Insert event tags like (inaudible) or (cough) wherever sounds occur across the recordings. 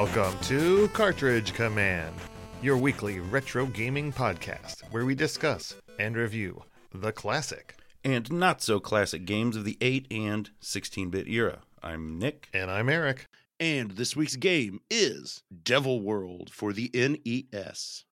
Welcome to Cartridge Command, your weekly retro gaming podcast where we discuss and review the classic. and not so classic games of the 8 and 16 bit era. I'm Nick. And I'm Eric. And this week's game is Devil World for the NES.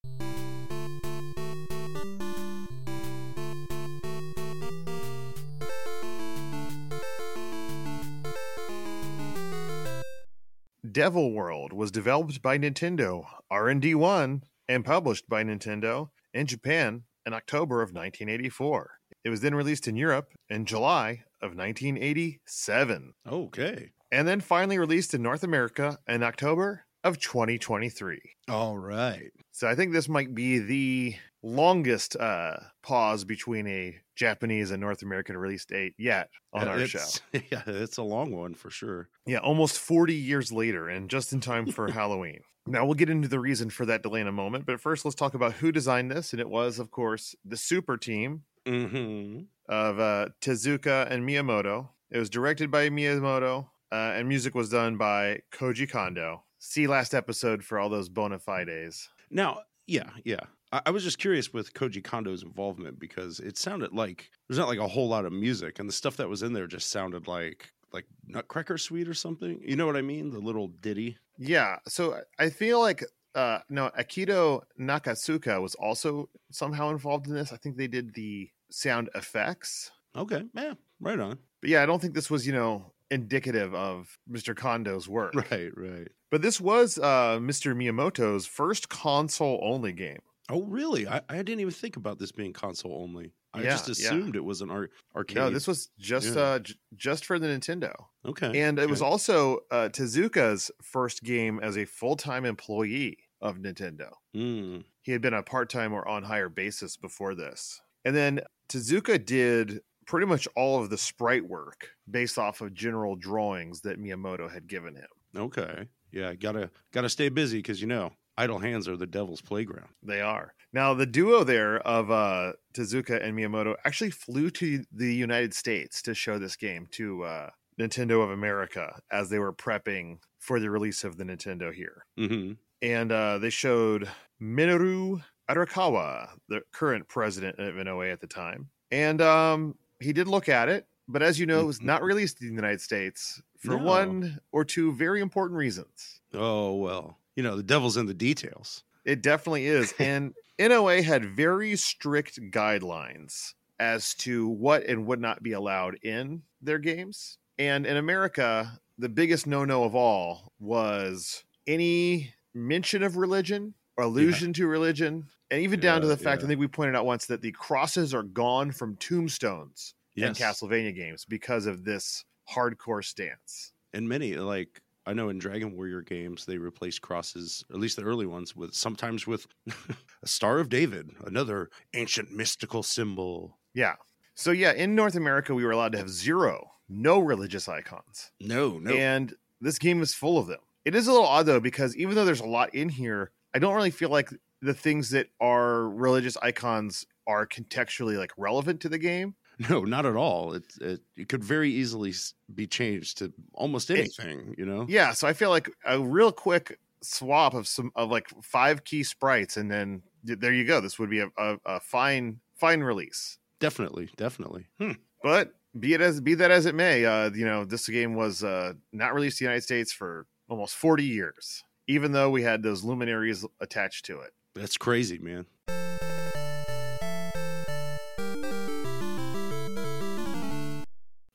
Devil World was developed by Nintendo, R&D1, and published by Nintendo in Japan in October of 1984. It was then released in Europe in July of 1987, Okay. and then finally released in North America in October of 2023. All right. So I think this might be the longest uh, pause between a Japanese and North American release date yet on our show. (laughs) Yeah, it's a long one for sure. Yeah, almost 40 years later and just in time for (laughs) Halloween. Now we'll get into the reason for that delay in a moment, but first let's talk about who designed this. And it was, of course, the super team Mm-hmm. of uh, Tezuka and Miyamoto. It was directed by Miyamoto, uh, and music was done by Koji Kondo. See last episode for all those bona fides. Now, yeah, yeah. I, I was just curious with Koji Kondo's involvement because it sounded like there's not like a whole lot of music, and the stuff that was in there just sounded like like Nutcracker Suite or something. You know what I mean? The little ditty. Yeah, so I- feel like uh no, Akito Nakatsuka was also somehow involved in this. I think they did the sound effects. Okay, yeah, right on. But yeah, I don't think this was, you know, indicative of Mr. Kondo's (laughs) work. Right, right. But this was uh Mr. Miyamoto's first console only game. Oh, really? I, I didn't even think about this being console only. I Yeah, just yeah. assumed it was an ar- arcade. No, this was just Yeah. uh j- just for the Nintendo. okay. And it was also uh Tezuka's first game as a full-time employee of Nintendo. Mm, he had been a part-time or on hire basis before this and then tezuka did pretty much all of the sprite work based off of general drawings that miyamoto had given him. Okay. Yeah, gotta gotta stay busy because you know idle hands are the devil's playground. they are. Now the duo there of uh, tezuka and miyamoto actually flew to the united states to show this game to uh, nintendo of america as they were prepping for the release of the nintendo here. Hmm and uh, they showed Minoru Arakawa, the current president of NOA at the time, and um, he did look at it, but as you know, it was mm-hmm. not released in the United States for No. one or two very important reasons. Oh well, you know the devil's in the details. It definitely is, (laughs) and NOA had very strict guidelines as to what and would not be allowed in their games, and in America, the biggest no-no of all was any mention of religion allusion to religion, and even down to the fact yeah. I think we pointed out once that the crosses are gone from tombstones Yes, in Castlevania games because of this hardcore stance. and many like I know in Dragon Warrior games they replaced crosses, at least the early ones, with sometimes with (laughs) a Star of David, another ancient mystical symbol. Yeah. So yeah, in North America, we were allowed to have zero, no religious icons, No, no, and this game is full of them. It is a little odd though because even though there's a lot in here, I don't really feel like the things that are religious icons are contextually like relevant to the game. no, not at all. It it, it could very easily be changed to almost It- anything. you know. Yeah, so I feel like a real quick swap of some of like five key sprites, and then there you go. This would be a, a, a fine fine release. Definitely, definitely. Hmm. But be it as be that as it may, uh, you know, this game was uh, not released in the United States for almost 40 years, even though we had those luminaries attached to it. That's crazy, man.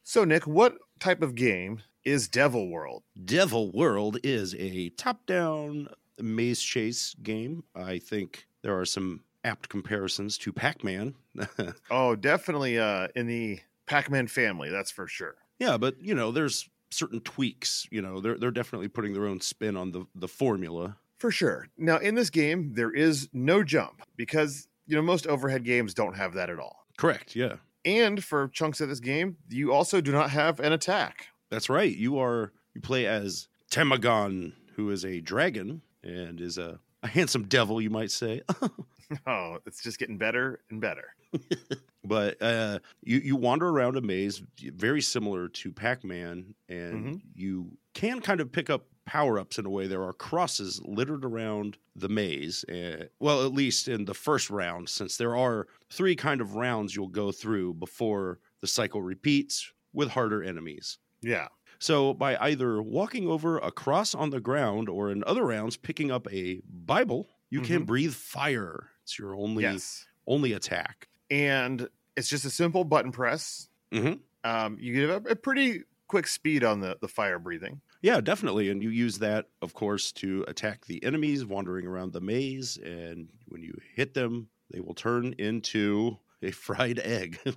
So, Nick, what type of game is Devil World? Devil World is a top-down maze chase game. I think there are some apt comparisons to Pac-Man. (laughs) Oh, definitely uh, in the Pac-Man family, that's for sure. yeah, but you know, there's certain tweaks. You know, they're they're definitely putting their own spin on the the formula. For sure. Now, in this game, there is no jump because you know most overhead games don't have that at all. Correct. Yeah, And for chunks of this game, you also do not have an attack. that's right. You are you play as Tamagon, who is a dragon and is a a handsome devil, you might say. (laughs) (laughs) Oh, it's just getting better and better. (laughs) but uh, you you wander around a maze very similar to Pac-Man, and Mhm. you can kind of pick up power ups in a way. There are crosses littered around the maze. Uh, well, at least in the first round, since there are three kind of rounds you'll go through before the cycle repeats with harder enemies. Yeah. So, by either walking over a cross on the ground or in other rounds picking up a Bible, you can Mhm. breathe fire. It's your only Yes. only attack. And it's just a simple button press. Mhm. Um, you get a, a pretty quick speed on the, the fire breathing. Yeah, definitely. And you use that, of course, to attack the enemies wandering around the maze. And when you hit them, they will turn into a (laughs) fried egg. (laughs)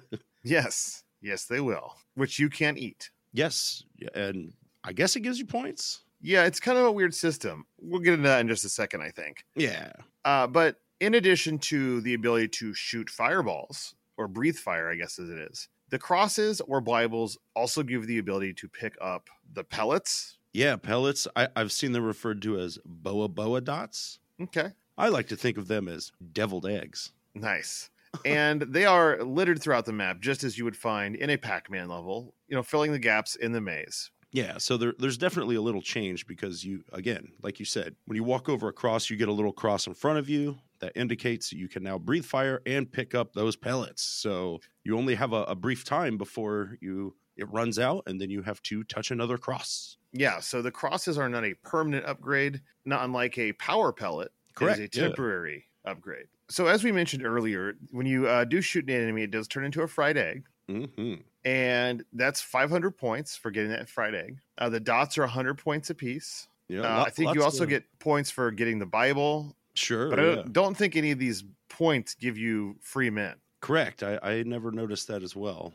Yes. Yes, they will, which you can't eat. yes. And I guess it gives you points. Yeah, it's kind of a weird system. We'll get into that in just a second, I think. Yeah. Uh, but in addition to the ability to shoot fireballs or breathe fire, I guess as it is, the crosses or Bibles also give the ability to pick up the pellets. Yeah. Pellets, I, I've seen them referred to as boa boa dots. Okay. I like to think of them as deviled eggs. Nice. and they are littered throughout the map, just as you would find in a Pac Man level, you know, filling the gaps in the maze. Yeah, so there, there's definitely a little change because you, again, like you said, when you walk over a cross, you get a little cross in front of you that indicates you can now breathe fire and pick up those pellets. So you only have a, a brief time before you it runs out, and then you have to touch another cross. Yeah, so the crosses are not a permanent upgrade, not unlike a power pellet. Correct, It is a yeah. temporary upgrade. So as we mentioned earlier, when you uh, do shoot an enemy, it does turn into a fried egg. Hmm and that's 500 points for getting that fried egg. Uh, the dots are 100 points apiece. Yeah, Uh, I think you also of- get points for getting the Bible, sure. but I yeah. don't, don't think any of these points give you free men. Correct. I, I never noticed that as well.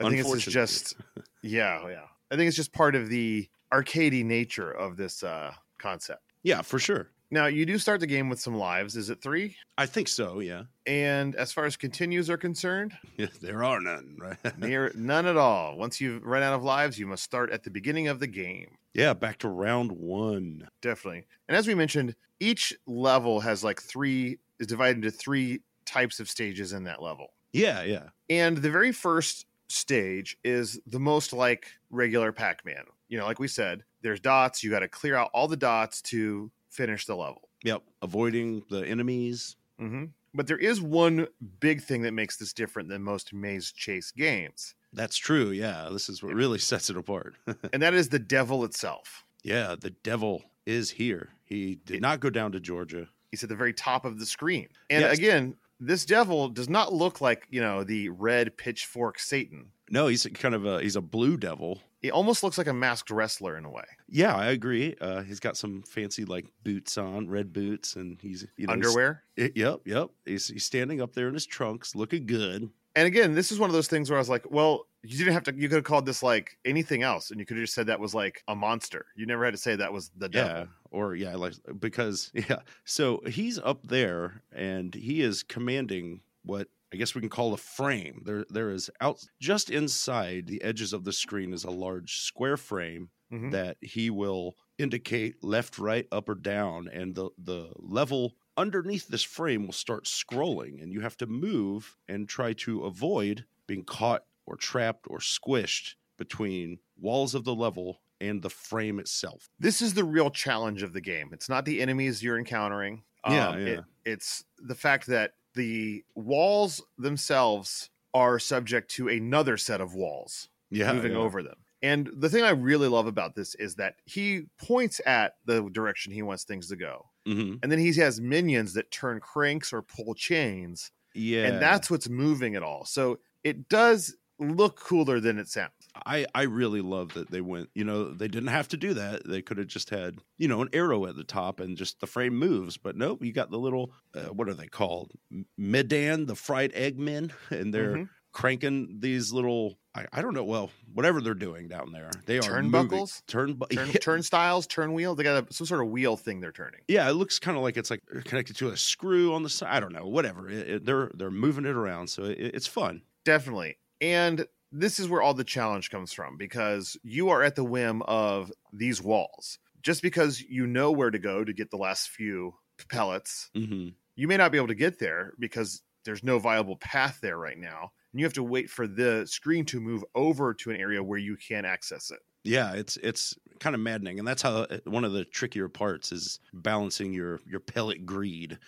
I think it's just, yeah, yeah. I think it's just part of the arcadey nature of this uh, concept. Yeah, for sure. Now you do start the game with some lives. Is it three? I think so. Yeah. And as far as continues are concerned, (laughs) there are none. Right. (laughs) near none at all. Once you've run out of lives, you must start at the beginning of the game. yeah. Back to round one. definitely. And as we mentioned, each level has like three is divided into three types of stages in that level. Yeah. Yeah. And the very first stage is the most like regular Pac-Man. You know, like we said, there's dots, you got to clear out all the dots to finish the level. Yep. Avoiding the enemies. hmm But there is one big thing that makes this different than most maze chase games, That's true. Yeah. This is what really (laughs) sets it apart. (laughs) and that is the devil itself. yeah. The devil is here. He did not go down to Georgia. He's at the very top of the screen. And Yes. again, this devil does not look like, you know, the red pitchfork Satan. No, he's kind of a he's a blue devil. He almost looks like a masked wrestler in a way. Yeah, I agree. Uh, he's got some fancy like boots on, red boots, and he's you know, he's- Underwear. it- yep, yep. He's, he's standing up there in his trunks, looking good. And again, this is one of those things where I was like, well, you didn't have to, you could have called this like anything else. And you could have just said that was like a monster. You never had to say that was the devil. Yeah, or yeah, like because (laughs) yeah. So he's up there, and he is commanding what I guess we can call a frame. There, there is out just inside the edges of the screen is a large square frame Mhm. that he will indicate left, right, up, or down, and the the level underneath this frame will start scrolling, and you have to move and try to avoid being caught or trapped or squished between walls of the level and the frame itself. This is the real challenge of the game. It's not the enemies you're encountering. Yeah, Um, yeah. It, it's the fact that the walls themselves are subject to another set of walls Yeah, moving yeah. over them. And the thing I really love about this is that he points at the direction he wants things to go. hmm And then he has minions that turn cranks or pull chains. Yeah, And that's what's moving it all. So it does look cooler than it sounds. I I really love that they went. You know, they didn't have to do that. They could have just had you know an arrow at the top and just the frame moves. But nope, you got the little uh, what are they called? Medan, the fried egg men, (laughs) and they're Mhm. cranking these little. I, I don't know. Well, whatever they're doing down there, they are. Turnbuckles? Turn, Turn, turnstiles, turn wheel. They got a, some sort of wheel thing they're turning. Yeah, it looks kind of like it's like connected to a screw on the side. I don't know. Whatever. It, it- they're they're moving it around, so it, it's fun. Definitely. And this is where all the challenge comes from because you are at the whim of these walls. Just because you know where to go to get the last few pellets, hmm you may not be able to get there because there's no viable path there right now. And you have to wait for the screen to move over to an area where you can access it. Yeah, it's it's kind of maddening, and that's how uh, one of the trickier parts is balancing your your pellet greed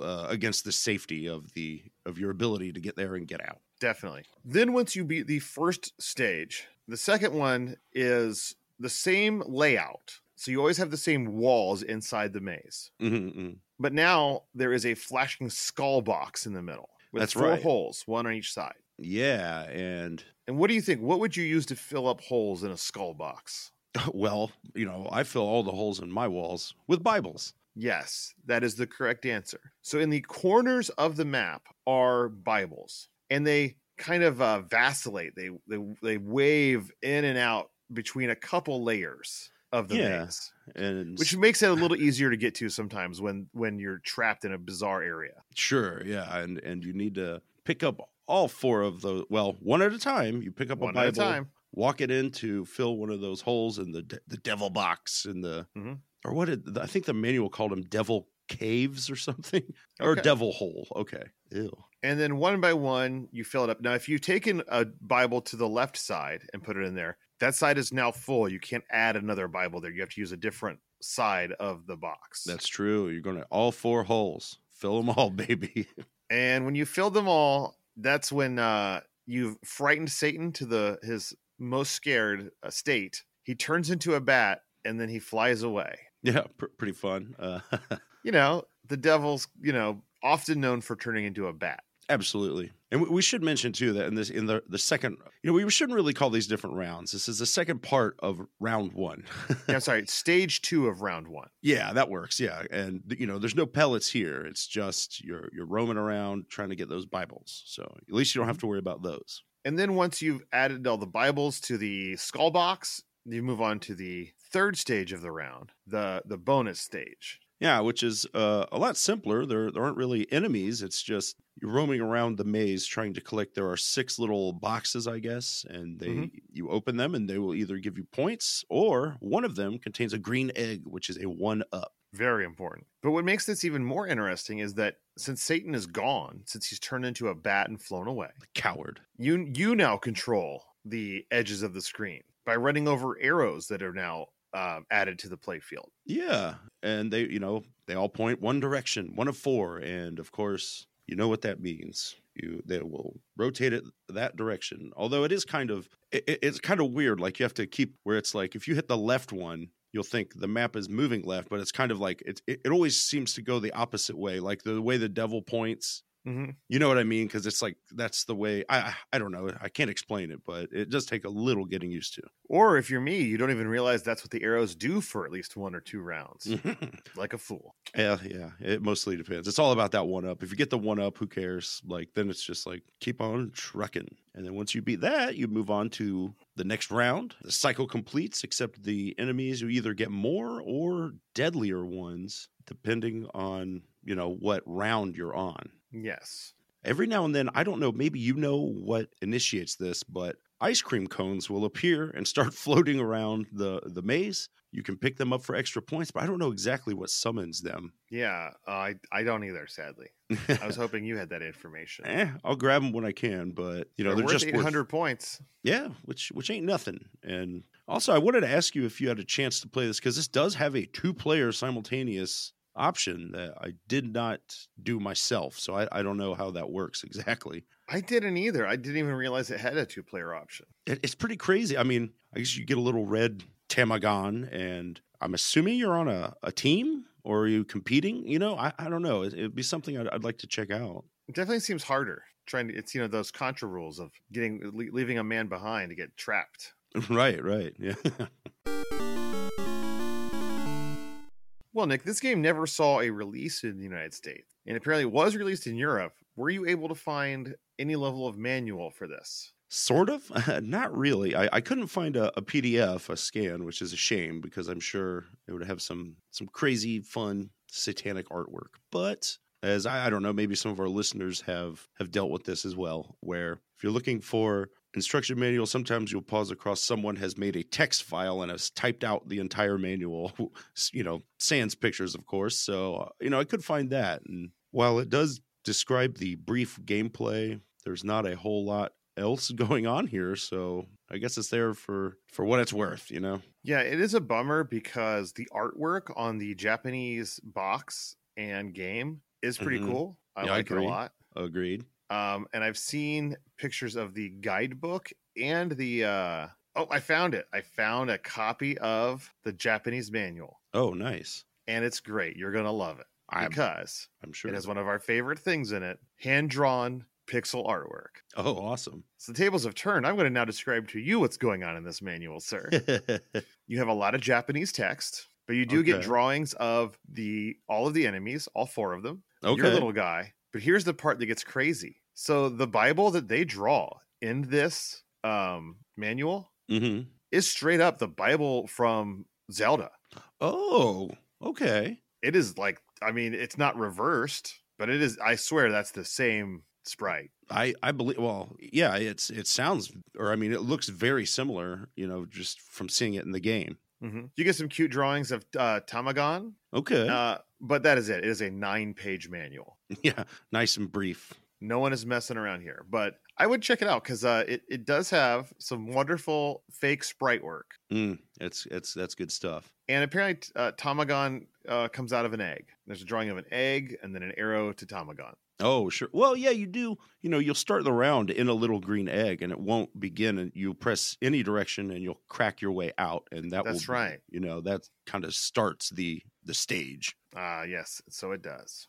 uh, against the safety of the of your ability to get there and get out. Definitely. Then once you beat the first stage, the second one is the same layout. So you always have the same walls inside the maze. Mm-hmm. But now there is a flashing skull box in the middle with That's four right. holes, one on each side. Yeah, and And what do you think? What would you use to fill up holes in a skull box? (laughs) well, you know, I fill all the holes in my walls with Bibles. Yes, that is the correct answer. So in the corners of the map are Bibles, and they kind of uh, vacillate. They they they wave in and out between a couple layers of the Yeah. maze, And which makes it a (laughs) little easier to get to sometimes when when you're trapped in a bizarre area. Sure, yeah, and and you need to pick up all four of those. Well, one at a time. You pick up One a at a Bible, time. walk it in to fill one of those holes in the de- the devil box in the Mhm. or what did I think the manual called them devil caves or something or devil hole. Okay, ew. And then one by one, you fill it up. Now, if you've taken a Bible to the left side and put it in there, that side is now full. You can't add another Bible there. You have to use a different side of the box. That's true. You're gonna all four holes, fill them all, (laughs) baby. and when you fill them all, that's when uh, you've frightened Satan to the his most scared uh, state. He turns into a bat and then he flies away. yeah, pr- pretty fun. Uh, (laughs) You know, the devil's you know often known for turning into a bat. Absolutely, and we- we should mention too that in this in the the second, you know, we shouldn't really call these different rounds. This is the second part of round one. (laughs) Yeah, I'm sorry, stage two of round one. yeah, that works. Yeah, and you know, there's no pellets here. It's just you're you're roaming around trying to get those Bibles. So at least you don't have to worry about those. And then once you've added all the Bibles to the skull box, you move on to the third stage of the round, the the bonus stage. Yeah, which is uh, a lot simpler. There there aren't really enemies. It's just you're roaming around the maze trying to collect. There are six little boxes, I guess, and they Mhm. you open them and they will either give you points or one of them contains a green egg, which is a one up. Very important. But what makes this even more interesting is that since Satan is gone, since he's turned into a bat and flown away, Coward. you you now control the edges of the screen by running over arrows that are now uh, added to the play field. Yeah, and they you know they all point one direction, one of four, and of course you know what that means. You they will rotate it that direction. Although it is kind of it, it- it's kind of weird. Like you have to keep where it's like if you hit the left one, you'll think the map is moving left, but it's kind of like it. It, it always seems to go the opposite way. Like the way the devil points. Mm-hmm. You know what I mean? Because it's like that's the way. I I- don't know. I can't explain it, but it does take a little getting used to. Or if you're me, you don't even realize that's what the arrows do for at least one or two rounds, (laughs) like a fool. Yeah, yeah. It mostly depends. It's all about that one up. If you get the one up, who cares? Like then it's just like keep on trucking. And then once you beat that, you move on to the next round. The cycle completes, except the enemies you either get more or deadlier ones, depending on, you know, what round you're on. Yes. Every now and then, I don't know, maybe you know what initiates this, but ice cream cones will appear and start (laughs) floating around the, the maze. You can pick them up for extra points, but I don't know exactly what summons them. Yeah. Uh, I I don't either. Sadly, I was (laughs) hoping you had that information. eh, I'll grab them when I can, but you know They're they're, worth just eight worth, hundred points. yeah, which which ain't nothing. And also, I wanted to ask you if you had a chance to play this because this does have a two-player simultaneous option that I did not do myself, so I, I don't know how that works (laughs) exactly. I didn't either. I didn't even realize it had a two player option. It, it's pretty crazy. I mean, I guess you get a little red tamagon, and I'm assuming you're on a, a team or are you competing? You know, I, I don't know. It, it'd be something I'd, I'd like to check out. It definitely seems harder. Trying to, it's you know those contra rules of getting leaving a man behind to get trapped. (laughs) right, right, yeah. (laughs) Well, Nick, this game never saw a release in the United States, and apparently was released in Europe. Were you able to find any level of manual for this? Sort of, (laughs) not really. I, I couldn't find a, a PDF, a scan, which is a shame because I'm sure it would have some some crazy, fun, satanic artwork. But as I, I don't know, maybe some of our listeners have have dealt with this as well. Where if you're looking for instruction manual, sometimes you'll pause across someone has made a text file and has typed out the entire manual. (laughs) You know, sans pictures, of course. So uh, you know, I could find that. And while it does describe the brief gameplay, there's not a whole lot else (laughs) going on here, so I guess it's there for for what it's worth, you know. Yeah, it is a bummer because the artwork on the Japanese box and game is pretty Mhm. cool. I Yeah, I like it a lot. Agreed. Um, and I've seen pictures of the guidebook and the uh oh, I found it. I found a copy of the Japanese manual, Oh, nice. and it's great. You're gonna love it I'm, because I'm sure. it has one of our favorite things in it: hand drawn pixel artwork. Oh, awesome. So the tables have turned. I'm going to now describe to you what's going on in this manual, sir. (laughs) you have a lot of Japanese text, but you do get drawings of the all of the enemies, all four of them. okay. Your little guy. But here's the part that gets crazy. So the Bible that they draw in this um, manual hmm is straight up the Bible from Zelda. Oh, okay. It is like, I mean, it's not reversed, but it is. I swear that's the same sprite. I I believe. Well, yeah. It's it sounds, or I mean, it looks very similar. You know, just from seeing it in the game. Mhm. You get some cute drawings of uh, Tamagon, Okay. uh, but that is it. It is a nine-page manual. (laughs) yeah. Nice and brief. No one is messing around here, but I would check it out because uh, it it does have some wonderful fake sprite work. Mm, it's it's that's good stuff. And apparently, uh, Tamagon uh, comes out of an egg. There's a drawing of an egg and then an arrow to Tamagon. Oh, sure. Well, yeah, you do. You know, you'll start the round in a little green egg, and it won't begin. And you press any direction, and you'll crack your way out, and that That's will, right. You know, that kind of starts the the stage. Ah, yes, so it does.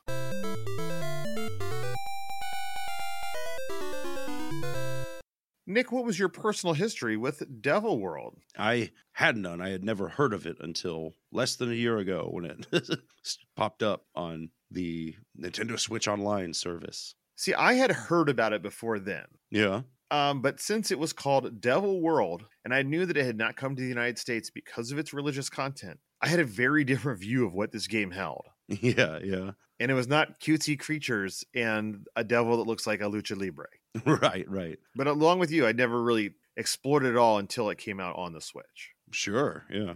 Nick, what was your personal history with Devil World? I had none. I had never heard of it until less than a year ago when it (laughs) popped up on the Nintendo Switch Online service. See, I had heard about it before then. Yeah. Um, but since it was called Devil World, and I knew that it had not come to the United States because of its religious content, I had a very (laughs) different view of what this game held. (laughs) Yeah. Yeah. And it was not cutesy creatures and a devil that looks like a lucha libre. (laughs) right. Right. But along with you, I'd never really explored it all until it came out on the Switch. Sure. Yeah.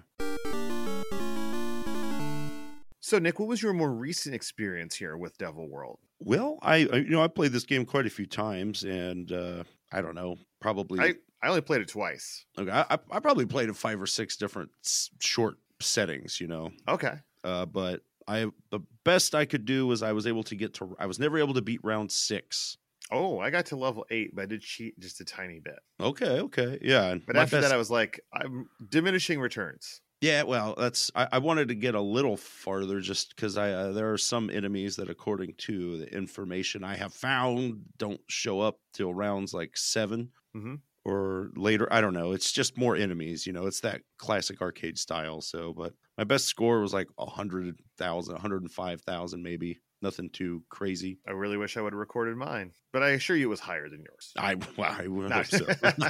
So, Nick, what was your more recent experience here with Devil World? Well, I, I you know I played this game quite a few times, and uh, I don't know, probably I, I only played it twice. Okay, I, I I probably played in five or six different s- short settings, you know. Okay. Uh, but I the best I could do was I was able to get to I was never able to beat round six. Oh, I got to level eight, but I did cheat just a tiny bit. Okay, okay, yeah. But after best- that, I was like, I'm diminishing returns. yeah, well, that's I, I wanted to get a little farther just because I uh, there are some enemies that, according to the information I have found, don't show up till rounds like 7 Mhm. or later. I don't know. It's just more enemies. You know, it's that classic arcade style. So, but my best score was like a hundred thousand, a hundred and five thousand, maybe. Nothing too crazy. I really wish I would have recorded mine, but I assure you it was higher than yours. I well, I would hope so. (laughs)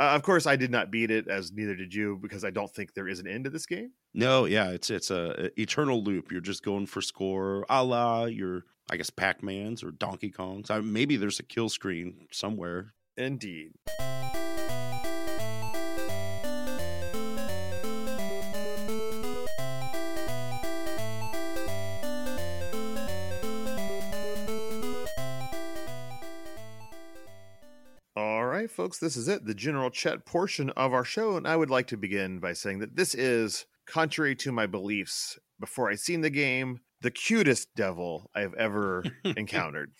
Uh, of course, I did not beat it, as neither did you, because I don't think there is an end to this game. no, yeah, it's it's a, a eternal loop. You're just going for score, a la your I guess Pac Man's or Donkey Kong's. I, maybe there's a kill screen somewhere. Indeed. Right, folks, this is it, the general chat portion of our show. And I would like to begin by saying that this is, contrary to my beliefs before I seen the game, the cutest devil I've ever (laughs) encountered.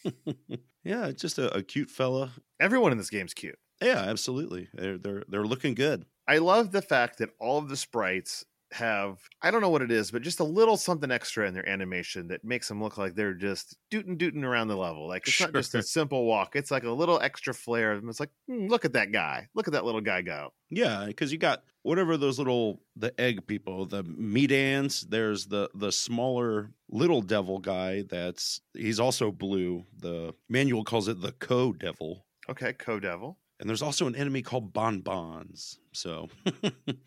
Yeah, just a, a cute fella. Everyone in this game's cute. Yeah, absolutely. They're they're they're looking good. I love the fact that all of the sprites have I don't know what it is, but just a little something extra in their animation that makes them look like they're just dootin' dootin' around the level. Like it's not just a simple walk; it's like a little extra flair. And It's like, hmm, look at that guy! Look at that little guy go! Yeah, because you got whatever those little the egg people, the Medans. There's the the smaller little devil guy. That's he's also blue. The manual calls it the co devil. Okay, Co Devil. And there's also an enemy called bonbons. So (laughs)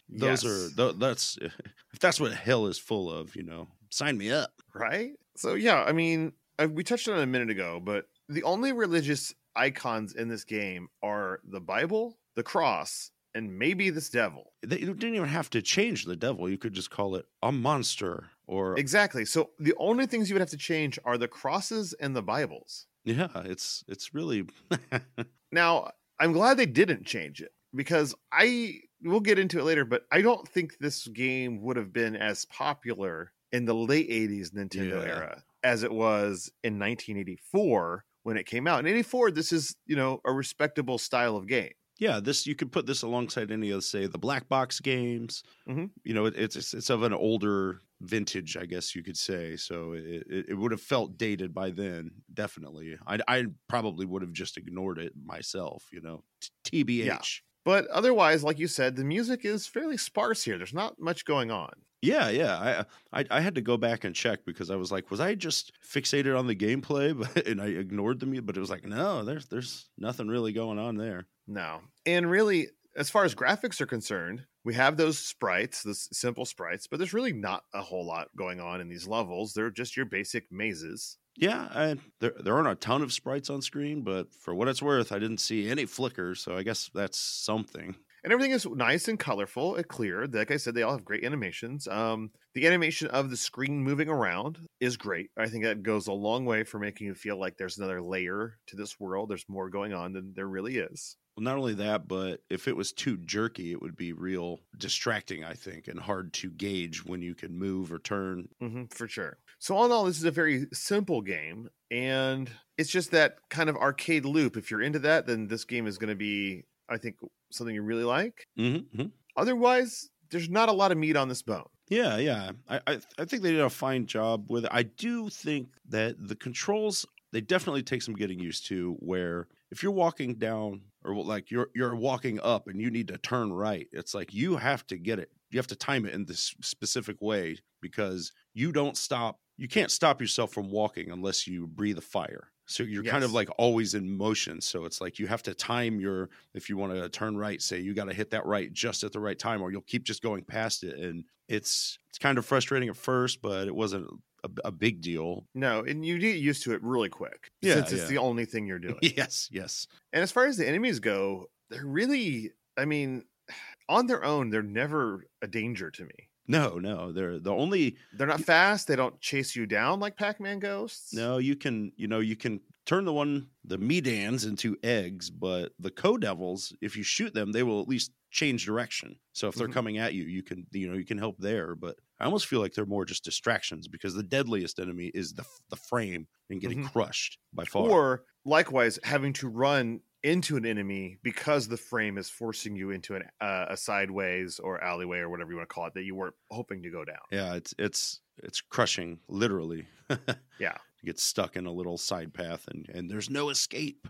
those Yes. are th- that's (laughs) if that's what hell is full of, you know, sign me up. right? So yeah, I mean, uh, we touched on it a minute ago, but the only religious icons in this game are the Bible, the cross, and maybe this devil. They you didn't even have to change the devil. You could just call it a monster or Exactly. So the only things you would have to change are the crosses and the Bibles. yeah. It's it's really (laughs) Now, I'm glad they didn't change it because I we'll get into it later, but I don't think this game would have been as popular in the late 80s Nintendo Yeah. era as it was in 1984 when it came out. In 84, this is, you know, a respectable style of game. Yeah, this you could put this alongside any of say the black box games. Mhm. You know, it, it's it's of an older vintage, I guess you could say. So it, it, would have felt dated by then, definitely. I I probably would have just ignored it myself. You know, T- TBH. But otherwise, like you said, the music is fairly sparse here. There's not much going on. Yeah, yeah. I, uh, I I had to go back and check because I was like, was I just fixated on the gameplay, but (laughs) and I ignored the music? But it was like, no, there's there's nothing really going on there. No. And really, as far as graphics are concerned, we have those sprites, those simple sprites, but there's really not a whole lot going on in these levels. They're just your basic mazes. Yeah, I, there there aren't a ton of sprites on screen, but for what it's worth, I didn't see any flickers, so I guess that's something. And everything is nice and colorful and clear. Like I said, they all have great animations. Um, the animation of the screen moving around is great. I think that goes a long way for making you feel like there's another layer to this world. There's more going on than there really is. Well, not only that, but if it was too jerky, it would be real distracting, I think, and hard to gauge when you can move or turn. hmm for sure. So all in all, this is a very simple game, and it's just that kind of arcade loop. If you're into that, then this game is going to be, I think, something you really like. Mm-hmm. Otherwise, there's not a lot of meat on this bone. Yeah, yeah. I, I I think they did a fine job with it. I do think that the controls they definitely take some getting used to. Where if you're walking down or like you're you're walking up and you need to turn right, it's like you have to get it. You have to time it in this specific way because you don't stop. You can't stop yourself from walking unless you breathe a fire. So you're kind of like always in motion. So it's like you have to time your if you want to turn right, say you got to hit that right just at the right time, or you'll keep just going past it. And it's it's kind of frustrating at first, but it wasn't a, a big deal. No, and you get used to it really quick Yeah, since it's the only thing you're (laughs) doing. yes, yes, And as far as the enemies go, they're really, I mean, (sighs) on their own, they're never a danger to me. No, no. They're the only They're not fast. They don't chase you down like Pac-Man ghosts. no. You can you know you can turn the one the medans into eggs, but the co devils, if you shoot them, they will at least change direction. So if they're Mhm. coming at you, you can you know you can help there. But I almost feel like they're more just distractions because the deadliest enemy is the the frame and getting Mhm. crushed by far. Or likewise, having to run into an enemy because the frame is forcing you into an, uh, a sideways or alleyway or whatever you want to call it that you weren't hoping to go down. yeah, it's it's it's crushing literally. (laughs) Yeah. you get stuck in a little side path and and there's no escape.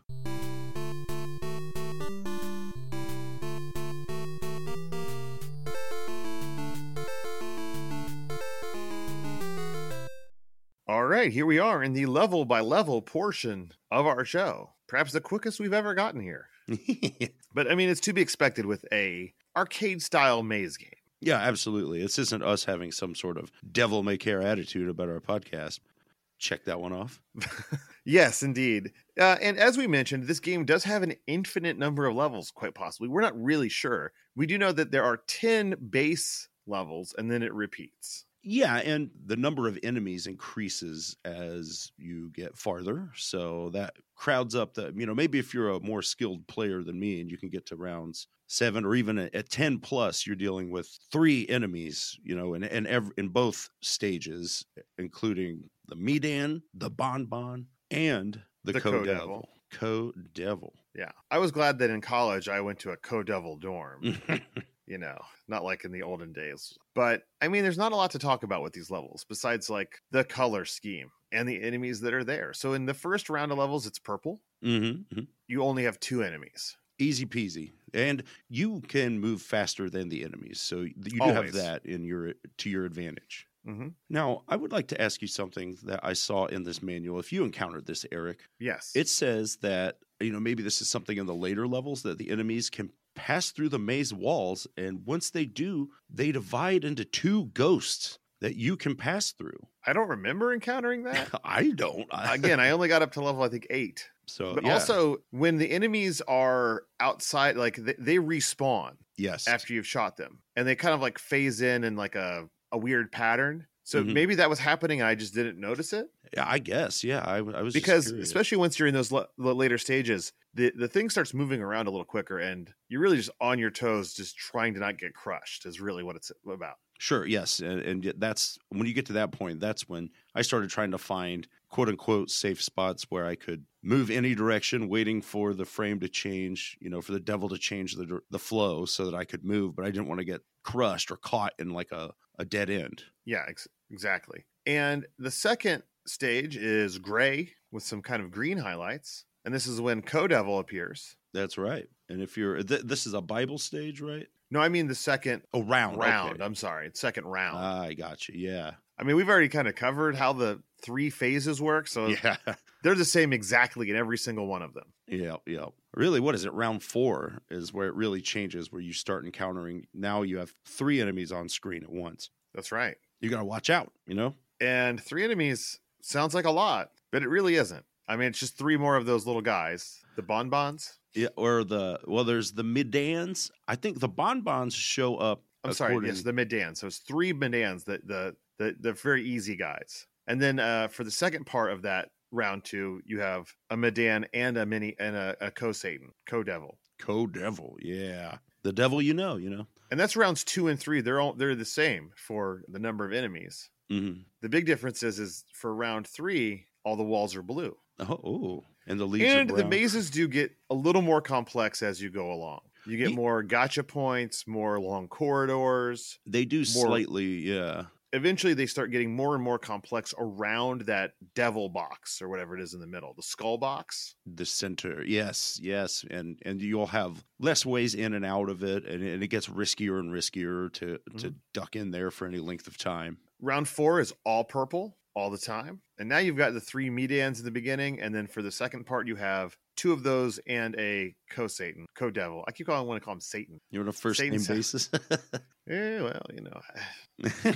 All right, here we are in the level by level portion of our show. Perhaps the quickest we've ever gotten here. (laughs) But I mean, it's to be expected with a arcade style maze game. Yeah, absolutely. This isn't us having some sort of devil may care attitude about our podcast. Check that one off. (laughs) Yes, indeed. Uh, and as we mentioned, this game does have an infinite number of levels, quite possibly. We're not really sure. We do know that there are 10 base levels and then it repeats. Yeah, and the number of enemies increases as you get farther. So that crowds up the, you know, maybe if you're a more skilled player than me and you can get to rounds seven or even at at 10 plus, you're dealing with three enemies, you know, in, in, ev- in both stages, including the Medan, the Bonbon, and the, The Co-Devil. Co-Devil. Co-Devil. Yeah. I was glad that in college I went to a co devil dorm, (laughs) you know, not like in the olden days. But I mean, there's not a lot to talk about with these levels besides like the color scheme and the enemies that are there. So in the first round of levels, it's purple. mm-hmm. You only have two enemies. easy peasy and you can move faster than the enemies so you do Always. have that in your to your advantage hmm now i would like to ask you something that i saw in this manual if you encountered this eric Yes. it says that you know maybe this is something in the later levels that the enemies can pass through the maze walls and once they do they divide into two ghosts that you can pass through I don't remember encountering that. (laughs) i don't Again, I (laughs) only got up to level, I think, eight. so But yeah. also, when the enemies are outside, like they, they respawn yes after you've shot them, and they kind of like phase in in like a, a weird pattern. So Mhm. maybe that was happening and I just didn't notice it Yeah, I guess. Yeah, I, I was because especially once you're in those the later stages, the the thing starts moving around a little quicker and you're really just on your toes just trying to not get crushed is really what it's about. Sure, yes, and, and that's when you get to that point. That's when I started trying to find "quote unquote" safe spots where I could move any direction, waiting for the frame to change. You know, for the devil to change the the flow so that I could move, but I didn't want to get crushed or caught in like a, a dead end. Yeah, ex- exactly. And the second stage is gray with some kind of green highlights. And this is when Co-Devil appears. That's right. And if you're th- this is a Bible stage, right? No, I mean the second Oh, round, round. okay. I'm sorry, second round. I got you. Yeah, I mean, we've already kind of covered how the three phases work, so yeah, (laughs) they're the same exactly in every single one of them. yeah, yeah. Really, what is it? Round four is where it really changes, where you start encountering. Now you have three enemies on screen at once. That's right. You got to watch out. You know. And three enemies sounds like a lot, but it really isn't. I mean, it's just three more of those little guys, the bonbons. Yeah, or the well, there's the Midans. I think the bonbons show up. I'm sorry, yes, the Midans. So it's three Midans, the the the the very easy guys. And then uh, for the second part of that round two, you have a Medan and a mini and a, a co Satan, co Devil. co-devil. Yeah, the devil. You know. You know. And that's rounds two and three. They're all they're the same for the number of enemies. hmm The big difference is is for round three, all the walls are blue. Oh, oh, and the leaves. and the mazes do get a little more complex as you go along. You get more gotcha points, more long corridors. They do more- slightly. Yeah. Eventually, they start getting more and more complex around that devil box or whatever it is in the middle, the skull box. the center yes yes and and you'll have less ways in and out of it and, and it gets riskier and riskier to to Mhm. duck in there for any length of time Round four is all purple all the time. And now you've got the three Medans in the beginning. And then for the second part, you have two of those and a co Satan, co devil. I keep calling want to call him Satan. you're on a first name Satan's- basis (laughs) Eh, well, you know, (laughs)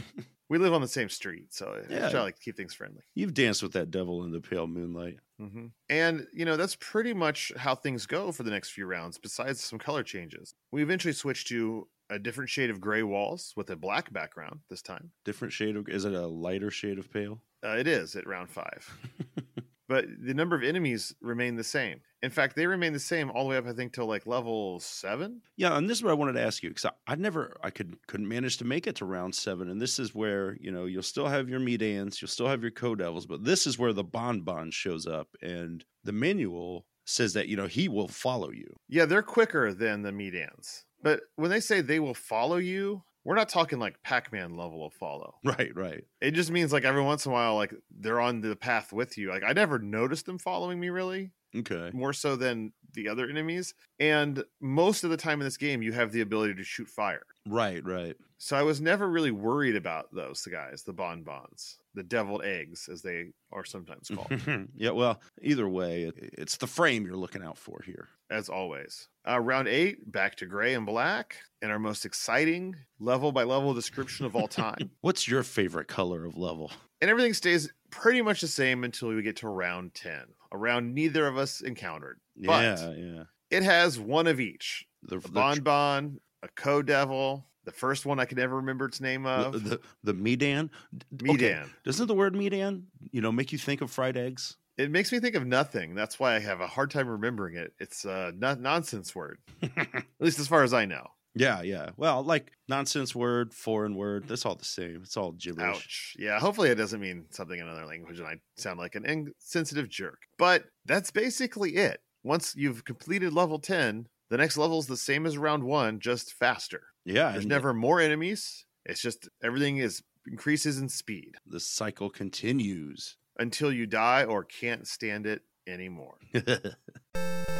we live on the same street. So I Yeah. try to like keep things friendly. you've danced with that devil in the pale moonlight hmm And, you know, that's pretty much how things go for the next few rounds, besides some color changes. We eventually switch to a different shade of gray walls with a black background this time. different shade of is it a lighter shade of pale Uh, it is at round five. (laughs) but the number of enemies remain the same. In fact, they remain the same all the way up, I think, till like level seven. Yeah, and this is what I wanted to ask you because I, I never, I could couldn't manage to make it to round seven, and this is where you know you'll still have your Medans, you'll still have your co-devils, but this is where the bonbon shows up, and the manual says that you know he will follow you. Yeah, they're quicker than the Medans. But when they say they will follow you, we're not talking like Pac Man level of follow. Right, right. It just means like every once in a while, like they're on the path with you. Like I never noticed them following me really, Okay. more so than the other enemies. And most of the time in this game, you have the ability to shoot fire. Right, right. So I was never really worried about those guys, the bonbons, the deviled eggs, as they are sometimes called, (laughs) yeah, well, either way, it's the frame you're looking out for here. as always. Uh, round eight, back to gray and black, and our most exciting level by level description of all (laughs) time. What's your favorite color of level? and everything stays pretty much the same until we get to round 10, a round neither of us encountered. But yeah, yeah. it has one of each The the, bonbon, a co devil, the first one I can never remember its name of, the, the Medan. D- Medan. okay, Doesn't the word Medan, you know, make you think of fried eggs? It makes me think of nothing. That's why I have a hard time remembering it. It's a no- nonsense word, (laughs) at least as far as I know. Yeah, yeah. Well, like nonsense word, foreign word, that's all the same. It's all gibberish. Ouch. Yeah, hopefully it doesn't mean something in another language and I sound like an insensitive jerk. But that's basically it. Once you've completed level 10, the next level is the same as round one, just faster. Yeah, There's never more enemies. It's just everything is increases in speed the cycle continues. until you die or can't stand it anymore. (laughs)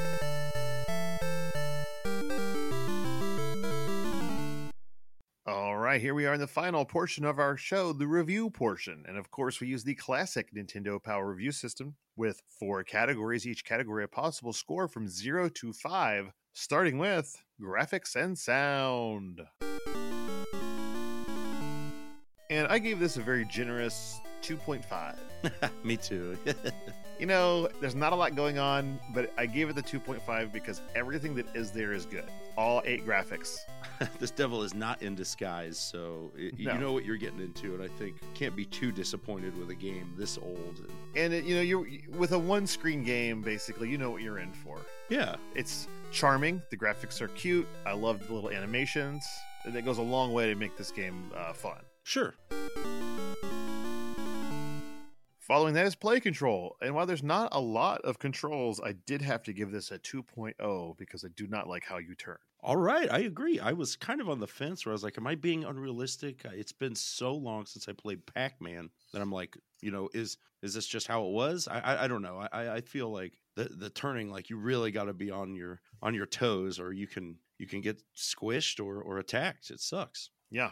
right, here we are in the final portion of our show, the review portion. And of course, we use the classic Nintendo Power Review System with four categories, each category a possible score from zero to five, starting with graphics and sound. And I gave this a very generous 2.5. (laughs) Me too. (laughs) You know, there's not a lot going on, but I gave it the 2.5 because everything that is there is good. All eight graphics. (laughs) this devil is not in disguise, so y No. you know what you're getting into, and I think can't be too disappointed with a game this old. And, it, you know, you're with a one screen game, basically, you know what you're in for. yeah, It's charming. The graphics are cute. I love the little animations. And it goes a long way to make this game uh, fun. sure. Following that is play control. And while there's not a lot of controls, I did have to give this a 2.0 because I do not like how you turn. All right, I agree. I was kind of on the fence where I was like, "Am I being unrealistic?" It's been so long since I played Pac Man that I'm like, you know, is is this just how it was? I I, I don't know. I- I I feel like the the turning, like you really got to be on your on your toes, or you can you can get squished or or attacked. It sucks. Yeah.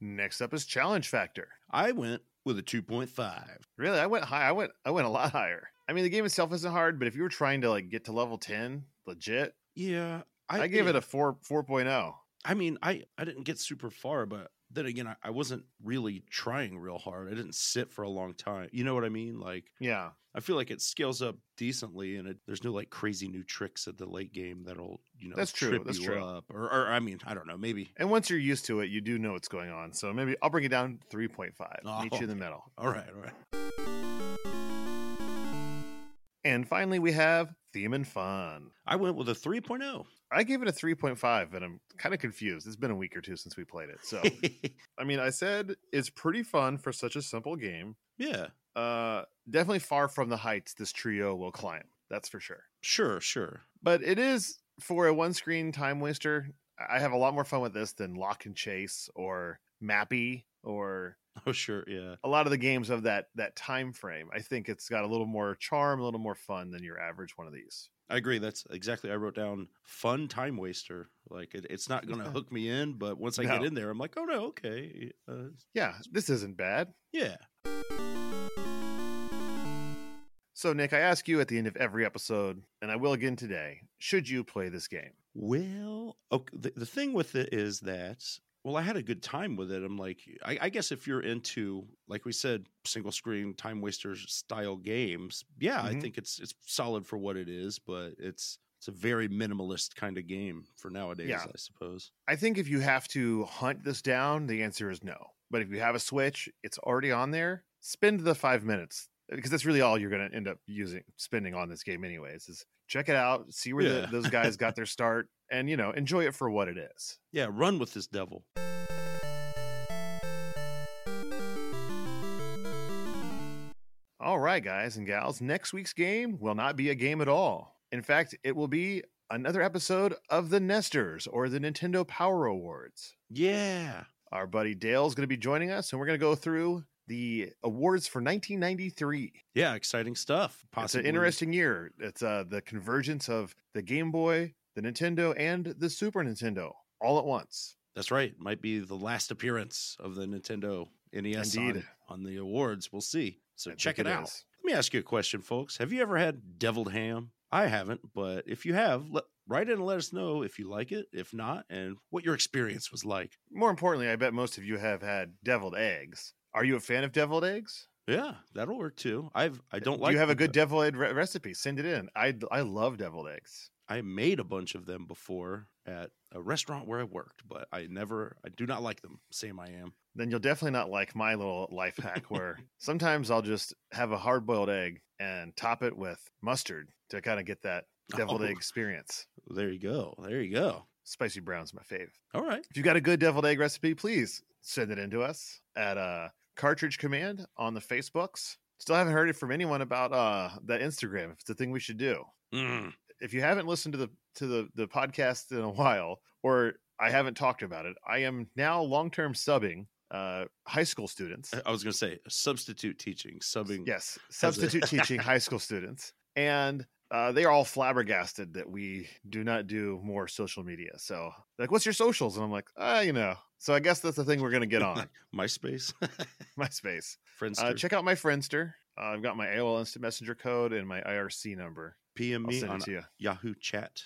Next up is challenge factor. I went with a two point five. Really, I went high. I went I went a lot (laughs) higher. I mean, the game itself isn't hard, but if you were trying to like get to level 10, legit, Yeah, I, gave it yeah. a 4 oh. 4.0. I mean, I I didn't get super far, but then again, I, I wasn't really trying real hard. I didn't sit for a long time. You know what I mean? Like Yeah. I feel like it scales up decently, and it, there's no like crazy new tricks at the late game that'll you know That's true, trip that's you true. up. Or, or I mean, I don't know, maybe. And once you're used to it, you do know what's going on. So maybe I'll bring it down to 3.5. Meet you in oh, the Oh. middle. All right, all right. And finally, we have and fun. I went with a oh. 3.0. I gave it a 3.5, and I'm kind of confused. It's been a week or two since we played it. So, (laughs) I mean, I said it's pretty fun for such a simple game. yeah, Uh, definitely far from the heights this trio will climb. That's for sure. sure, sure. But it is for a one screen time waster. I have a lot more fun with this than Lock and Chase or Mappy or (laughs) Oh, sure, yeah. a lot of the games of that that time frame. I think it's got a little more charm, a little more fun than your average one of these. I agree. That's exactly. I wrote down fun time waster. Like it, it's not going (laughs) to hook me in, but once I get in there, I'm like, oh no, okay, uh, Yeah, this isn't bad. yeah. So, Nick, I ask you at the end of every episode, and I will again today should you play this game? Well, okay, the, the thing with it is that, well, I had a good time with it. I'm like, I, I guess if you're into, like we said, single screen time wasters style games, yeah, I Mhm. think it's it's solid for what it is, but it's it's a very minimalist kind of game for nowadays, Yeah. I suppose. I think if you have to hunt this down, the answer is no. But if you have a Switch, it's already on there. Spend the five minutes because that's really all you're going to end up using spending on this game, anyways. Is check it out, see where Yeah. the, those guys got their (laughs) start, and you know enjoy it for what it is. Yeah, run with this devil. All right, guys and gals, next week's game will not be a game at all. In fact, it will be another episode of the Nesters or the Nintendo Power Awards. Yeah. Our buddy Dale's going to be joining us, and we're going to go through the awards for 1993. Yeah, exciting stuff. It's an interesting year. It's uh, the convergence of the Game Boy, the Nintendo, and the Super Nintendo all at once. That's right. Might be the last appearance of the Nintendo NES on, on the awards. We'll see. So I check it it out. Let me ask you a question, folks. Have you ever had deviled ham? I haven't, but if you have, let, write in and let us know if you like it, if not, and what your experience was like. More importantly, I bet most of you have had deviled eggs. Are you a fan of deviled eggs? Yeah, that'll work too. I've I don't like. Do you have a good deviled egg re- recipe? Send it in. I I love deviled eggs. I made a bunch of them before at a restaurant where I worked, but I never. I do not like them. Same I am. Then you'll definitely not like my little life hack where (laughs) sometimes I'll just have a hard boiled egg and top it with mustard to kind of get that deviled Oh. egg experience. There you go. There you go. Spicy brown's my fave. All right. If you've got a good deviled egg recipe, please send it in to us at uh, Cartridge Command on the Facebooks. Still haven't heard it from anyone about uh, that Instagram. If it's a thing we should do. Mm. If you haven't listened to the to the the podcast in a while, or I haven't talked about it, I am now long term subbing uh, high school students. I was going to say substitute teaching, subbing. Yes, a- substitute (laughs) teaching high school students, and uh, they are all flabbergasted that we do not do more social media. So, like, what's your socials? And I'm like, ah, you know. So I guess that's the thing we're gonna get on (laughs) MySpace, (laughs) MySpace. Friendster. Uh, check out my Friendster. Uh, I've got my AOL Instant Messenger code and my IRC number. PM me on. Yahoo Chat.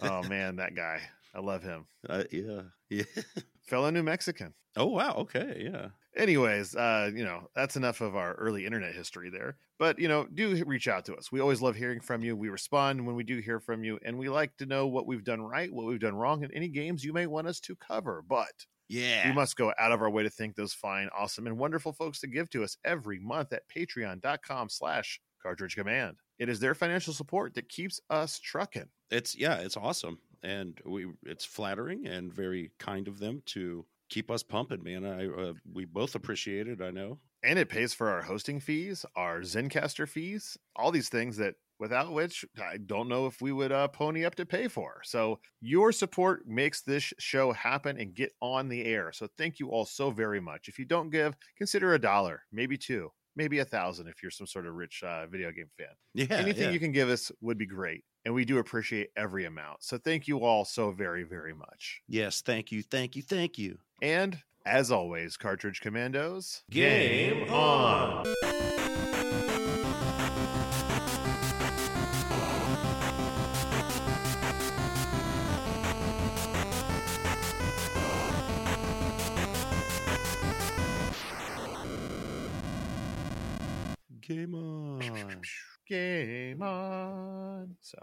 Oh (laughs) man, that guy. I love him. Uh, yeah, yeah. (laughs) fellow New Mexican. Oh wow, okay, yeah. Anyways, uh, you know, that's enough of our early internet history there. But, you know, do reach out to us. We always love hearing from you. We respond when we do hear from you, and we like to know what we've done right, what we've done wrong, and any games you may want us to cover. But Yeah. we must go out of our way to thank those fine, awesome, and wonderful folks that give to us every month at patreon.com slash cartridge command. It is their financial support that keeps us trucking. it's yeah, it's awesome. And we it's flattering and very kind of them to keep us pumping, man. I uh, we both appreciate it, I know. And it pays for our hosting fees, our Zencastr fees, all these things that without which I don't know if we would uh, pony up to pay for. So your support makes this show happen and get on the air. So thank you all so very much. If you don't give, consider a dollar, maybe two, maybe a thousand if you're some sort of rich uh, video game fan. Yeah. Anything yeah. you can give us would be great. And we do appreciate every amount. So thank you all so very, very much. Yes, thank you, thank you, thank you. And as always, Cartridge Commandos. Game on! Game on. (laughs) Game on. So.